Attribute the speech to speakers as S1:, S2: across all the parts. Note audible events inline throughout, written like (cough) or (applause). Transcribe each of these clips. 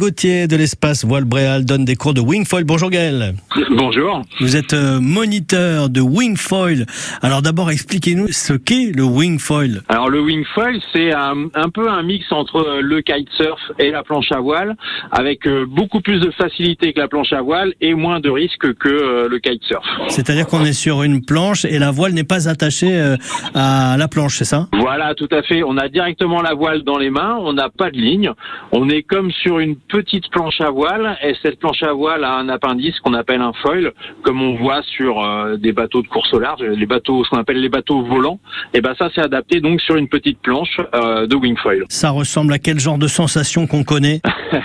S1: Gauthier de l'espace Voile Bréal donne des cours de wingfoil. Bonjour Gaël. (laughs)
S2: Bonjour.
S1: Vous êtes euh, moniteur de wingfoil. Alors d'abord expliquez-nous ce qu'est le wingfoil.
S2: Alors le wingfoil c'est un, un, peu un mix entre le kitesurf et la planche à voile avec euh, beaucoup plus de facilité que la planche à voile et moins de risques que euh, le kitesurf.
S1: C'est-à-dire qu'on est sur une planche et la voile n'est pas attachée à la planche, c'est ça?
S2: Voilà, tout à fait. On a directement la voile dans les mains, on n'a pas de ligne. On est comme sur une petite planche à voile et cette planche à voile a un appendice qu'on appelle un foil, comme on voit sur euh, des bateaux de course au large, les bateaux, ce qu'on appelle les bateaux volants. Et ben ça c'est adapté donc sur une petite planche euh, de wingfoil.
S1: Ça ressemble à quel genre de sensation qu'on connaît? (laughs)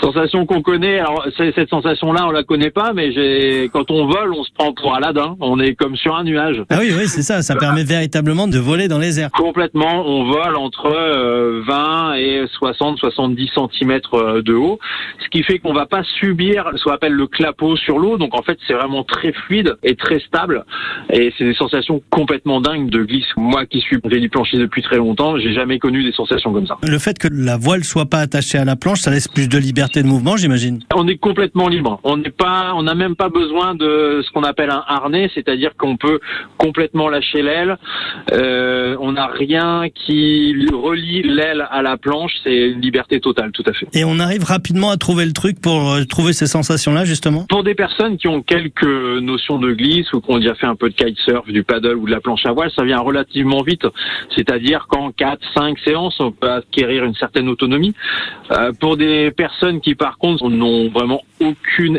S2: Sensation qu'on connaît. Alors cette sensation-là on la connaît pas, mais j'ai quand on vole on se prend pour Aladdin. On est comme sur un nuage.
S1: Ah oui oui c'est ça. Ça permet véritablement de voler dans les airs.
S2: Complètement. On vole entre 20 euh, et 60, 70 cm de haut, ce qui fait qu'on va pas subir ce qu'on appelle le clapot sur l'eau. Donc en fait, c'est vraiment très fluide et très stable, et c'est des sensations complètement dingues de glisse. Moi, qui suis du plancher depuis très longtemps, j'ai jamais connu des sensations comme ça.
S1: Le fait que la voile soit pas attachée à la planche, ça laisse plus de liberté de mouvement, j'imagine.
S2: On est complètement libre. On n'est pas, on n'a même pas besoin de ce qu'on appelle un harnais, c'est-à-dire qu'on peut complètement lâcher l'aile. Euh, on n'a rien qui relie l'aile à la planche. C'est une liberté totale, tout à fait.
S1: Et on arrive rapidement à trouver le truc pour euh, trouver ces sensations-là, justement?
S2: Pour des personnes qui ont quelques notions de glisse ou qui ont déjà fait un peu de kitesurf, du paddle ou de la planche à voile, ça vient relativement vite. C'est-à-dire qu'en 4, 5 séances, on peut acquérir une certaine autonomie. Euh, pour des personnes qui, par contre, n'ont vraiment aucune